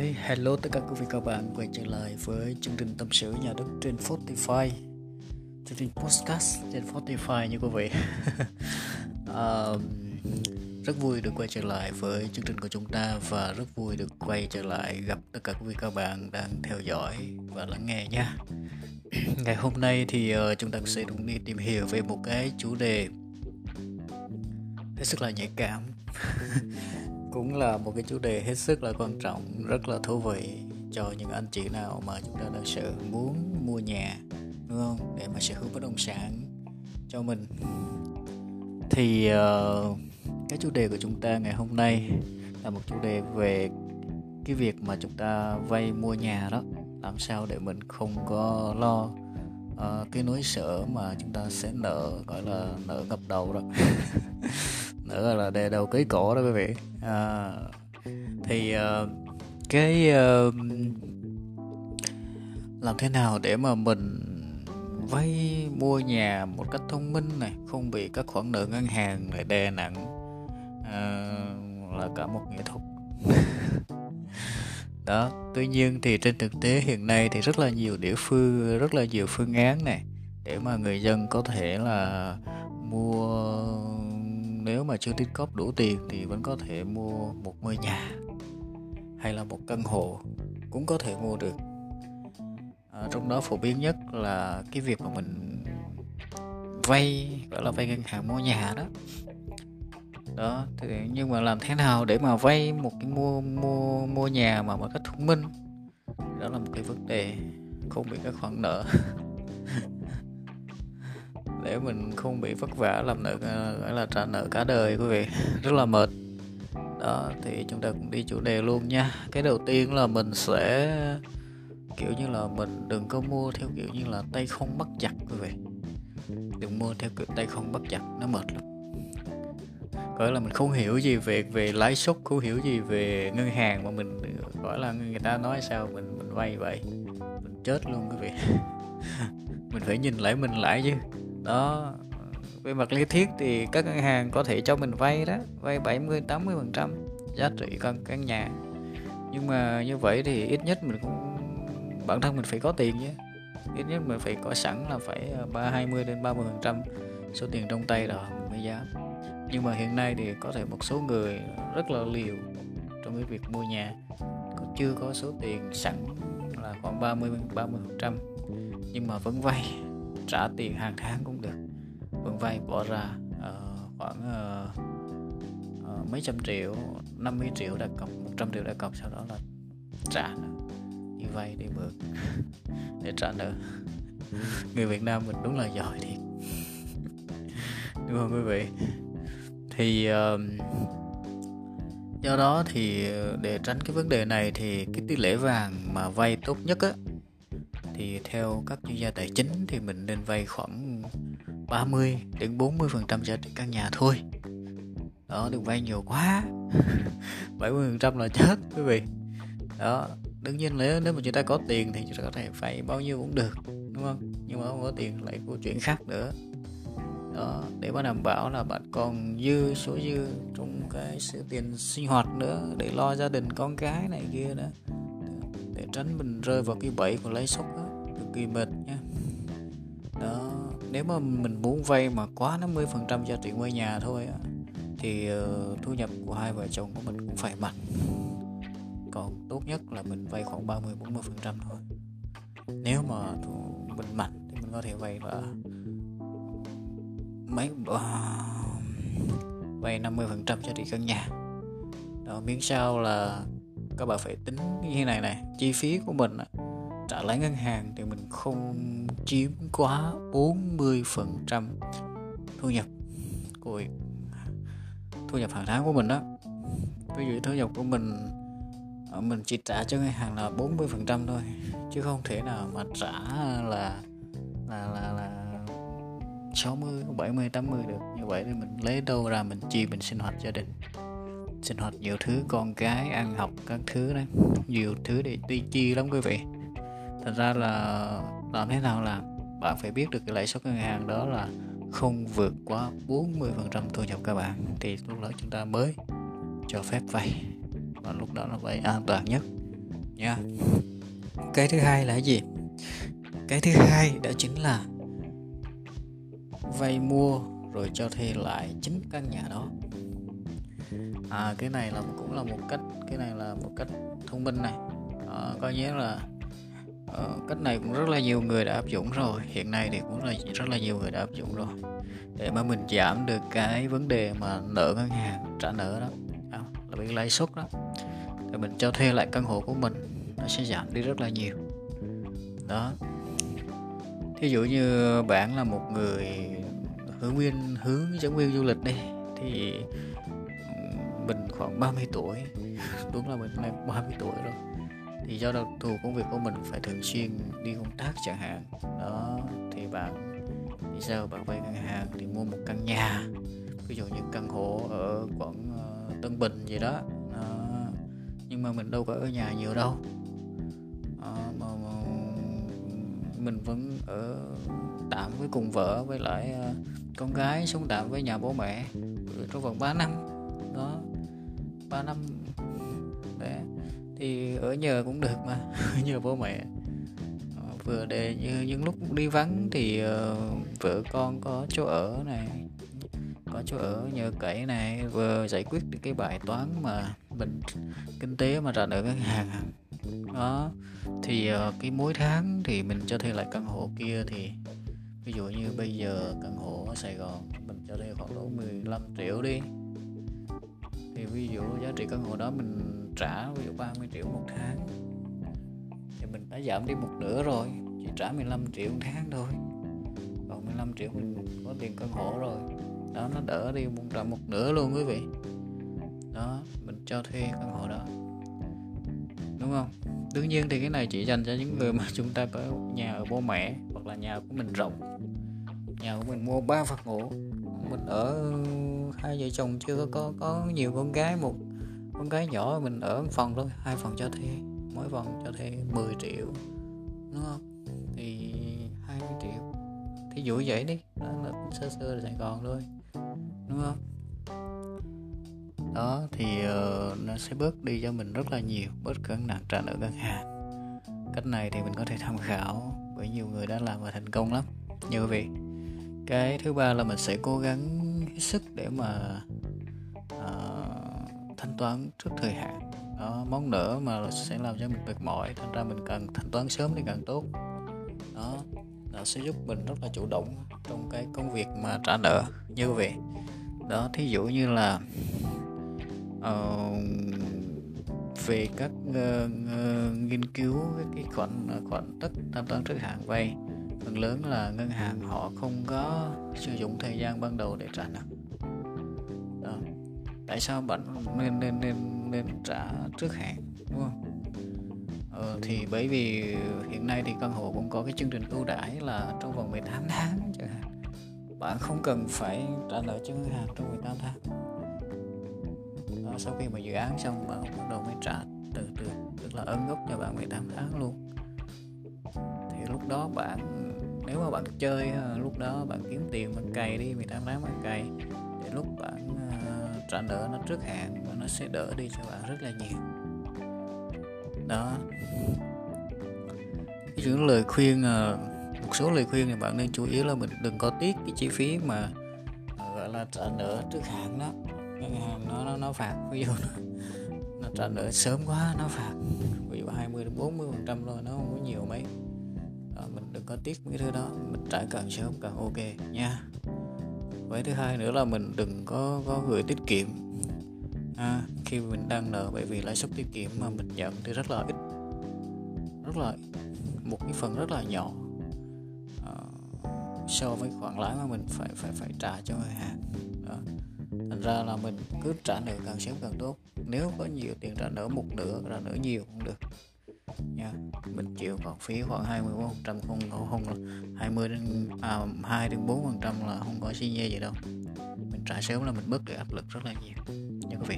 Hi, hello tất cả quý vị các bạn quay trở lại với chương trình tâm sự nhà đất trên Spotify chương trình podcast trên Spotify như quý vị. Um, rất vui được quay trở lại với chương trình của chúng ta và rất vui được quay trở lại gặp tất cả quý vị các bạn đang theo dõi và lắng nghe nha. Ngày hôm nay thì uh, chúng ta sẽ cùng đi tìm hiểu về một cái chủ đề hết sức là nhạy cảm. cũng là một cái chủ đề hết sức là quan trọng rất là thú vị cho những anh chị nào mà chúng ta thật sự muốn mua nhà đúng không? Để mà sở hữu bất động sản cho mình. Thì uh, cái chủ đề của chúng ta ngày hôm nay là một chủ đề về cái việc mà chúng ta vay mua nhà đó. Làm sao để mình không có lo uh, cái nỗi sợ mà chúng ta sẽ nợ gọi là nợ ngập đầu đó. nữa là đề đầu cưới cổ đó quý vị. À, thì uh, cái uh, làm thế nào để mà mình vay mua nhà một cách thông minh này không bị các khoản nợ ngân hàng lại đè nặng uh, là cả một nghệ thuật. Đó tuy nhiên thì trên thực tế hiện nay thì rất là nhiều địa phương rất là nhiều phương án này để mà người dân có thể là mua nếu mà chưa tích cóp đủ tiền thì vẫn có thể mua một ngôi nhà hay là một căn hộ cũng có thể mua được. À, trong đó phổ biến nhất là cái việc mà mình vay gọi là vay ngân hàng mua nhà đó. Đó thì nhưng mà làm thế nào để mà vay một cái mua mua mua nhà mà một cách thông minh? Đó là một cái vấn đề không bị các khoản nợ. để mình không bị vất vả làm nợ à, gọi là trả nợ cả đời, quý vị. Rất là mệt. Đó, thì chúng ta cũng đi chủ đề luôn nha. Cái đầu tiên là mình sẽ, kiểu như là mình đừng có mua theo kiểu như là tay không bắt chặt, quý vị. Đừng mua theo kiểu tay không bắt chặt, nó mệt lắm. Gọi là mình không hiểu gì về về lãi suất, không hiểu gì về ngân hàng mà mình, gọi là người ta nói sao, mình mình vay vậy. Mình chết luôn, quý vị. Mình phải nhìn lại mình lại chứ đó. Về mặt lý thuyết thì các ngân hàng có thể cho mình vay đó vay 70 80 phần trăm giá trị căn căn nhà. Nhưng mà như vậy thì ít nhất mình cũng bản thân mình phải có tiền chứ. Ít nhất mình phải có sẵn là phải à, ba hai mươi đến 30 phần trăm số tiền trong tay rồi mình mới dám. Nhưng mà hiện nay thì có thể một số người rất là liều trong cái việc mua nhà. Còn chưa có số tiền sẵn là khoảng 30 30 phần trăm nhưng mà vẫn vay trả tiền hàng tháng cũng được. Vẫn vay bỏ ra uh, khoảng uh, uh, mấy trăm triệu 50 triệu đặt cọc 100 triệu đặt cọc sau đó là trả nợ. Đi vay đi mượn để trả nợ. Người Việt Nam mình đúng là giỏi thiệt. Đúng không quý vị? Thì uh, do đó thì để tránh cái vấn đề này thì cái tỷ lệ vàng mà vay tốt nhất á thì theo các chuyên gia tài chính thì mình nên vay khoảng 30 đến 40 phần trăm giá trị căn nhà thôi. Đó, đừng vay nhiều quá. 70 phần trăm là chết, quý vị. Đó, đương nhiên nếu nếu mà chúng ta có tiền thì chúng ta có thể vay bao nhiêu cũng được, đúng không? Nhưng mà không có tiền lại câu chuyện khác nữa. Đó, để mà đảm bảo là bạn còn dư số dư trong cái sự tiền sinh hoạt nữa, để lo gia đình con cái này kia nữa. Để tránh mình rơi vào cái bẫy của lấy sốc đó kỳ mệt nha đó nếu mà mình muốn vay mà quá 50 phần trăm giá trị ngôi nhà thôi thì uh, thu nhập của hai vợ chồng của mình cũng phải mạnh. Còn tốt nhất là mình vay khoảng 30 40 phần trăm thôi. Nếu mà mình mạnh thì mình có thể vay là mấy à, vay 50 phần trăm giá trị căn nhà. Đó miễn sao là các bạn phải tính như này này chi phí của mình trả lãi ngân hàng thì mình không chiếm quá 40% thu nhập của thu nhập hàng tháng của mình đó. Ví dụ thu nhập của mình ờ, mình chỉ trả cho ngân hàng là 40% thôi chứ không thể nào mà trả là là là là 60, 70, 80 được. Như vậy thì mình lấy đâu ra mình chi mình sinh hoạt gia đình sinh hoạt nhiều thứ con cái ăn học các thứ đấy nhiều thứ để đi chi lắm quý vị thành ra là làm thế nào làm bạn phải biết được cái lãi suất ngân hàng đó là không vượt quá 40% thu nhập các bạn. Thì lúc đó chúng ta mới cho phép vay. Và lúc đó là vay an toàn nhất nha cái thứ hai là gì? Cái thứ hai đó chính là vay mua rồi cho thuê lại chính căn nhà đó. À cái này là cũng là một cách cái này là một cách thông minh này. À, coi như là Ờ, cách này cũng rất là nhiều người đã áp dụng rồi. Hiện nay thì cũng là rất là nhiều người đã áp dụng rồi. Để mà mình giảm được cái vấn đề mà nợ ngân hàng trả nợ đó. À, là bị lãi suất đó. Thì mình cho thuê lại căn hộ của mình nó sẽ giảm đi rất là nhiều. Đó. Thí dụ như bạn là một người hướng viên hướng dẫn viên du lịch đi thì ừ, mình khoảng 30 tuổi. Đúng là mình là 30 tuổi rồi thì do đặc thù công việc của mình phải thường xuyên đi công tác chẳng hạn. Đó thì bạn thì sao? Bạn vay ngân hàng thì mua một căn nhà ví dụ như căn hộ ở quận ờ, Tân Bình gì đó, đó. nhưng mà mình đâu có ở nhà nhiều đâu. Đó, mà, mà mình vẫn ở tạm với cùng vợ với lại ờ, con gái sống tạm với nhà bố mẹ trong vòng 3 năm. Đó 3 năm để thì ở nhờ cũng được mà nhờ bố mẹ. Ờ, vừa để như những lúc đi vắng thì uh, vợ con có chỗ ở này có chỗ ở nhờ cậy này vừa giải quyết được cái bài toán mà mình kinh tế mà trả nợ ngân hàng. Đó thì uh, cái mỗi tháng thì mình cho thuê lại căn hộ kia thì ví dụ như bây giờ căn hộ ở Sài Gòn mình cho thuê khoảng độ 15 triệu đi. Thì ví dụ giá trị căn hộ đó mình trả ví dụ 30 triệu một tháng. Thì mình đã giảm đi một nửa rồi chỉ trả 15 triệu một tháng thôi. Còn 15 triệu mình có tiền căn hộ rồi đó nó đỡ đi một trả một nửa luôn quý vị. Đó mình cho thuê căn hộ đó. Đúng không? Đương nhiên thì cái này chỉ dành cho những người mà chúng ta có nhà ở bố mẹ hoặc là nhà của mình rộng. Nhà của mình mua ba phòng ngủ. Mình ở hai vợ chồng chưa có có, có nhiều con gái một con gái nhỏ mình ở phòng thôi hai phòng cho thuê mỗi phòng cho thuê 10 triệu đúng không? Thì 20 triệu. Thì dụ vậy đi đó là sơ sơ là Sài Gòn thôi đúng không? Đó thì uh, nó sẽ bớt đi cho mình rất là nhiều bớt cân nặng trả nợ ngân hàng. Cách này thì mình có thể tham khảo bởi nhiều người đã làm và thành công lắm. Như vậy cái thứ ba là mình sẽ cố gắng hết sức để mà thanh toán trước thời hạn. Đó, món nợ mà sẽ làm cho mình mệt mỏi thành ra mình cần thanh toán sớm thì càng tốt. Đó nó sẽ giúp mình rất là chủ động trong cái công việc mà trả nợ như vậy. Đó thí dụ như là uh, về các uh, uh, nghiên cứu cái khoản khoản tất thanh toán trước hạn vay phần lớn là ngân hàng họ không có sử dụng thời gian ban đầu để trả nợ tại sao bạn nên nên nên nên trả trước hạn đúng không? Ờ, thì bởi vì hiện nay thì căn hộ cũng có cái chương trình ưu đãi là trong vòng 18 tháng chẳng hạn. Bạn không cần phải trả nợ cho ngân hàng trong 18 tháng. Đó, sau khi mà dự án xong bạn bắt đầu mới trả từ từ tức là ấn gốc cho bạn 18 tháng luôn. Thì lúc đó bạn nếu mà bạn chơi ờ, lúc đó bạn kiếm tiền bạn cày đi 18 tháng bạn cày. Để lúc bạn uh, trả nợ nó trước hạn và nó sẽ đỡ đi cho bạn rất là nhiều. Đó. Những lời khuyên ờ, một số lời khuyên thì bạn nên chú ý là mình đừng có tiếc cái chi phí mà ờ, gọi là trả nợ trước hạn đó. Ngân hàng nó nó nó phạt ví dụ nó, nó trả nợ sớm quá nó phạt. Ví dụ 20 đến 40 phần trăm thôi nó không có nhiều mấy. Đó, mình đừng có tiếc mấy thứ đó mình trả càng sớm càng ok nha với thứ hai nữa là mình đừng có có gửi tiết kiệm. À, khi mình đang nợ bởi vì lãi suất tiết kiệm mà mình nhận thì rất là ít. Rất là một cái phần rất là nhỏ. À, so với khoản lãi mà mình phải phải phải trả cho ngân hàng đó. thành ra là mình cứ trả nợ càng sớm càng tốt. Nếu có nhiều tiền trả nợ một nửa trả nợ nhiều cũng được nha. Mình chịu còn phí khoảng 24 phần trăm không không là 20 đến à, 2 đến 4 phần trăm là không có xi nhê gì đâu. Mình trả sớm là mình bớt được áp lực rất là nhiều. Nha quý vị.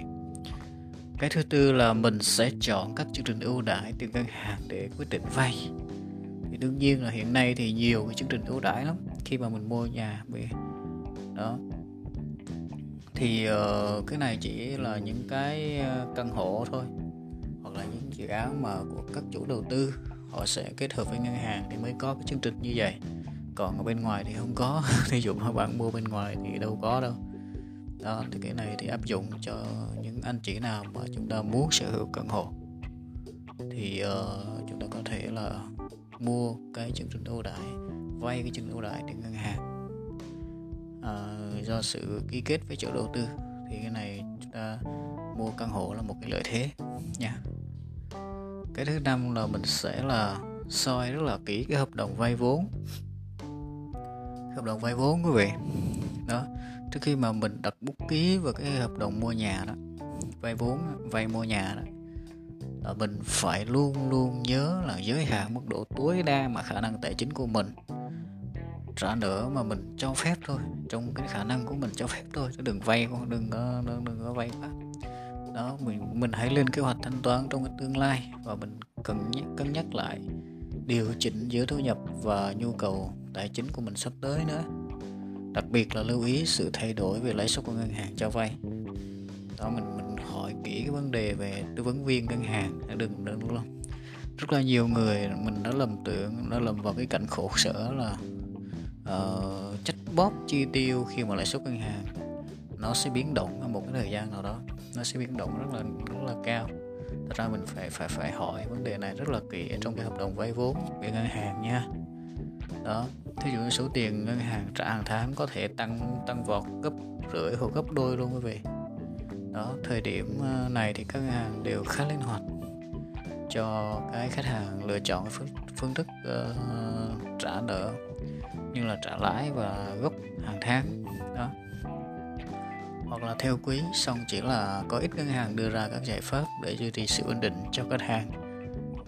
Cái thứ tư là mình sẽ chọn các chương trình ưu đãi từ ngân hàng để quyết định vay. Thì đương nhiên là hiện nay thì nhiều cái chương trình ưu đãi lắm. Khi mà mình mua nhà đó. Thì uh, cái này chỉ là những cái ờ, căn hộ thôi hoặc là những dự án mà của các chủ đầu tư họ sẽ kết hợp với ngân hàng thì mới có cái chương trình như vậy. Còn ở bên ngoài thì không có. Ví dụ mà bạn mua bên ngoài thì đâu có đâu. Đó thì cái này thì áp dụng cho những anh chị nào mà chúng ta muốn sở hữu căn hộ. Thì uh, chúng ta có thể là mua cái chương trình ưu đãi vay cái chương trình ưu đãi từ ngân hàng. Uh, do sự ký kết với chủ đầu tư thì cái này chúng ta mua căn hộ là một cái lợi thế nha cái thứ năm là mình sẽ là soi rất là kỹ cái hợp đồng vay vốn. Hợp đồng vay vốn quý vị. Đó trước khi mà mình đặt bút ký vào cái hợp đồng mua nhà đó vay vốn vay mua nhà đó là mình phải luôn luôn nhớ là giới hạn mức độ tối đa mà khả năng tài chính của mình. Trả nợ mà mình cho phép thôi trong cái khả năng của mình cho phép thôi chứ đừng vay đừng đừng đừng, đừng có vay quá đó mình mình hãy lên kế hoạch thanh toán trong cái tương lai và mình cần nhắc, cân nhắc lại điều chỉnh giữa thu nhập và nhu cầu tài chính của mình sắp tới nữa. Đặc biệt là lưu ý sự thay đổi về lãi suất của ngân hàng cho vay. Đó mình mình hỏi kỹ cái vấn đề về tư vấn viên ngân hàng đừng đừng luôn rất là nhiều người mình đã lầm tưởng đã lầm vào cái cảnh khổ sở là uh, trách bóp chi tiêu khi mà lãi suất ngân hàng nó sẽ biến động ở một cái thời gian nào đó. Nó sẽ biến động rất là rất là cao. Thật ra mình phải phải phải hỏi vấn đề này rất là kỹ trong cái hợp đồng vay vốn với ngân hàng nha. Đó thí dụ như số tiền ngân hàng trả hàng tháng có thể tăng tăng vọt gấp rưỡi hoặc gấp đôi luôn quý vị. Đó thời điểm ờ, này thì các ngân hàng đều khá linh hoạt cho cái khách hàng lựa chọn phương, phương thức uh, trả nợ như là trả lãi và gốc hàng tháng. Đó hoặc là theo quý xong chỉ là có ít ngân hàng đưa ra các giải pháp để duy trì sự ổn định cho khách hàng.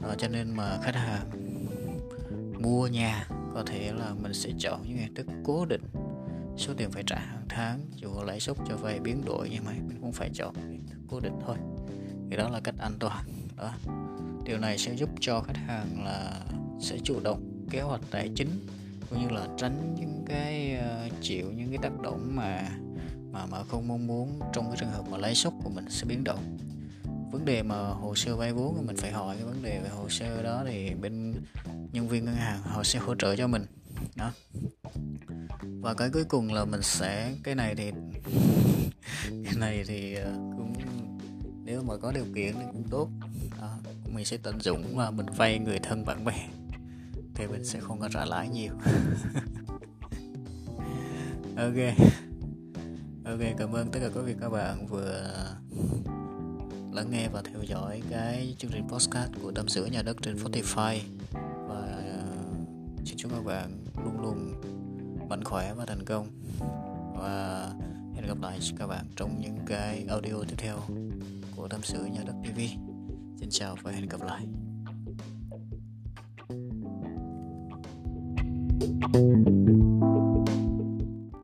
Đó, cho nên mà khách hàng mua nhà có thể là mình sẽ chọn những hình thức cố định. Số tiền phải trả hàng tháng dù lãi suất cho vay biến đổi nhưng mà mình cũng phải chọn hình thức cố định thôi. Thì đó là cách an toàn. Đó điều này sẽ giúp cho khách hàng là sẽ chủ động kế hoạch tài chính cũng như là tránh những cái uh, chịu những cái tác động mà mà mà không mong muốn trong cái trường hợp mà lãi suất của mình sẽ biến động. Vấn đề mà hồ sơ vay vốn mình phải hỏi, cái vấn đề về hồ sơ đó thì bên nhân viên ngân hàng họ sẽ hỗ trợ cho mình, đó. Và cái cuối cùng là mình sẽ, cái này thì, cái này thì ờ, cũng, nếu mà có điều kiện thì cũng tốt, đó. mình sẽ tận dụng và mình vay người thân bạn bè, thì mình sẽ không có trả lãi nhiều. Ok ok, cảm ơn tất cả quý vị các bạn vừa lắng nghe và theo dõi cái chương trình podcast của tâm sự nhà đất trên Spotify. Và ờ, xin chúc các bạn luôn luôn mạnh khỏe và thành công. Và hẹn gặp lại các bạn trong những cái audio tiếp theo của tâm sự nhà đất TV xin chào và hẹn gặp lại. thank you